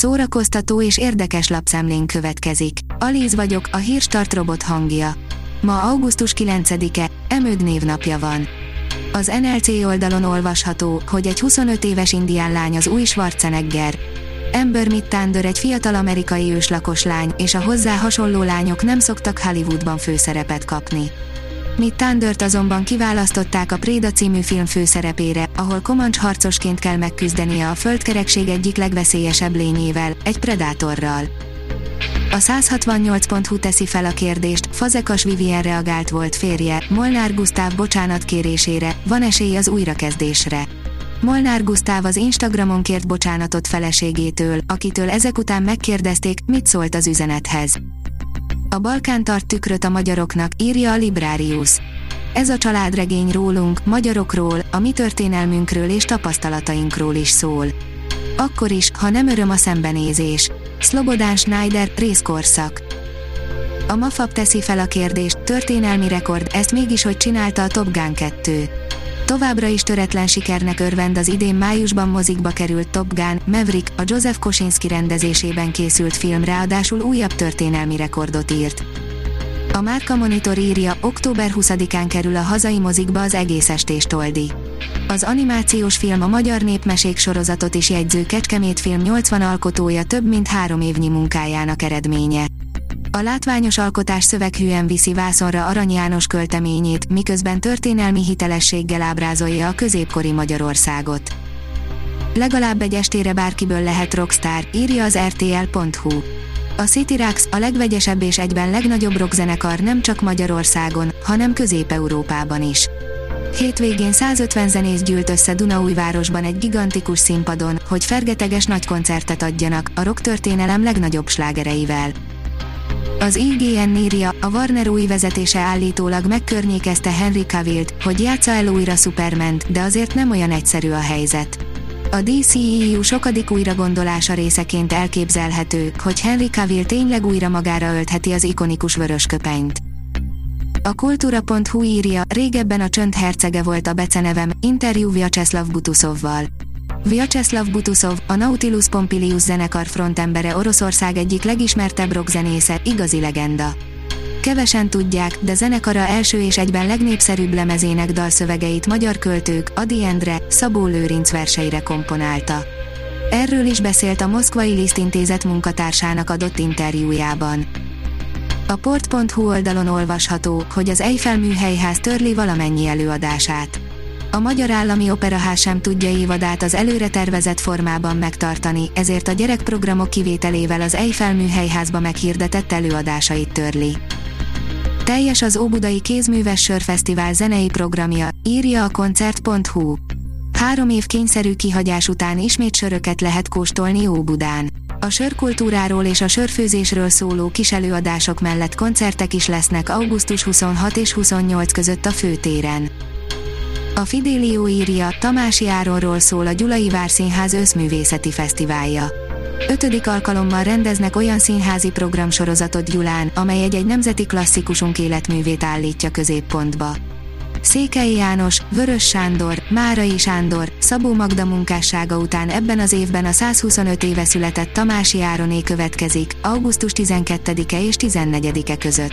szórakoztató és érdekes lapszemlén következik. Alíz vagyok, a hírstart robot hangja. Ma augusztus 9-e, Emőd névnapja van. Az NLC oldalon olvasható, hogy egy 25 éves indián lány az új Schwarzenegger. Amber Mittander egy fiatal amerikai őslakos lány, és a hozzá hasonló lányok nem szoktak Hollywoodban főszerepet kapni. Mittandert azonban kiválasztották a Préda című film főszerepére, ahol komancs harcosként kell megküzdenie a földkerekség egyik legveszélyesebb lényével, egy predátorral. A 168.hu teszi fel a kérdést, Fazekas Vivien reagált volt férje, Molnár Gusztáv bocsánat kérésére, van esély az újrakezdésre. Molnár Gusztáv az Instagramon kért bocsánatot feleségétől, akitől ezek után megkérdezték, mit szólt az üzenethez. A Balkán tart tükröt a magyaroknak, írja a Librarius. Ez a családregény rólunk, magyarokról, a mi történelmünkről és tapasztalatainkról is szól. Akkor is, ha nem öröm a szembenézés. Slobodán Schneider, részkorszak. A Mafab teszi fel a kérdést, történelmi rekord, ezt mégis hogy csinálta a Top Gun 2. Továbbra is töretlen sikernek örvend az idén májusban mozikba került Top Gun, Maverick, a Joseph Kosinski rendezésében készült film ráadásul újabb történelmi rekordot írt. A Márka Monitor írja, október 20-án kerül a hazai mozikba az egész estés toldi. Az animációs film a Magyar Népmesék sorozatot is jegyző Kecskemét film 80 alkotója több mint három évnyi munkájának eredménye. A látványos alkotás szöveghűen viszi vászonra Arany János költeményét, miközben történelmi hitelességgel ábrázolja a középkori Magyarországot. Legalább egy estére bárkiből lehet rockstar, írja az rtl.hu. A City Rax a legvegyesebb és egyben legnagyobb rockzenekar nem csak Magyarországon, hanem Közép-Európában is. Hétvégén 150 zenész gyűlt össze Dunaújvárosban egy gigantikus színpadon, hogy fergeteges nagy koncertet adjanak, a rock történelem legnagyobb slágereivel. Az IGN írja, a Warner új vezetése állítólag megkörnyékezte Henry Cavill-t, hogy játsza el újra superman de azért nem olyan egyszerű a helyzet. A DCEU sokadik újragondolása részeként elképzelhető, hogy Henry Cavill tényleg újra magára öltheti az ikonikus vörösköpenyt. A kultúra.hu írja, régebben a csönd hercege volt a becenevem, interjú Vyacheslav Butusovval. Vyacheslav Butusov, a Nautilus Pompilius zenekar frontembere Oroszország egyik legismertebb rockzenésze, igazi legenda. Kevesen tudják, de zenekara első és egyben legnépszerűbb lemezének dalszövegeit magyar költők, Adi Endre, Szabó Lőrinc verseire komponálta. Erről is beszélt a Moszkvai Liszt Intézet munkatársának adott interjújában. A port.hu oldalon olvasható, hogy az Eiffel műhelyház törli valamennyi előadását a Magyar Állami Operaház sem tudja évadát az előre tervezett formában megtartani, ezért a gyerekprogramok kivételével az Eiffel műhelyházba meghirdetett előadásait törli. Teljes az Óbudai Kézműves Sörfesztivál zenei programja, írja a koncert.hu. Három év kényszerű kihagyás után ismét söröket lehet kóstolni Óbudán. A sörkultúráról és a sörfőzésről szóló kis előadások mellett koncertek is lesznek augusztus 26 és 28 között a főtéren. A Fidelio írja, Tamási Áronról szól a Gyulai Várszínház összművészeti fesztiválja. Ötödik alkalommal rendeznek olyan színházi programsorozatot Gyulán, amely egy-egy nemzeti klasszikusunk életművét állítja középpontba. Székely János, Vörös Sándor, Márai Sándor, Szabó Magda munkássága után ebben az évben a 125 éve született Tamási Ároné következik, augusztus 12-e és 14-e között.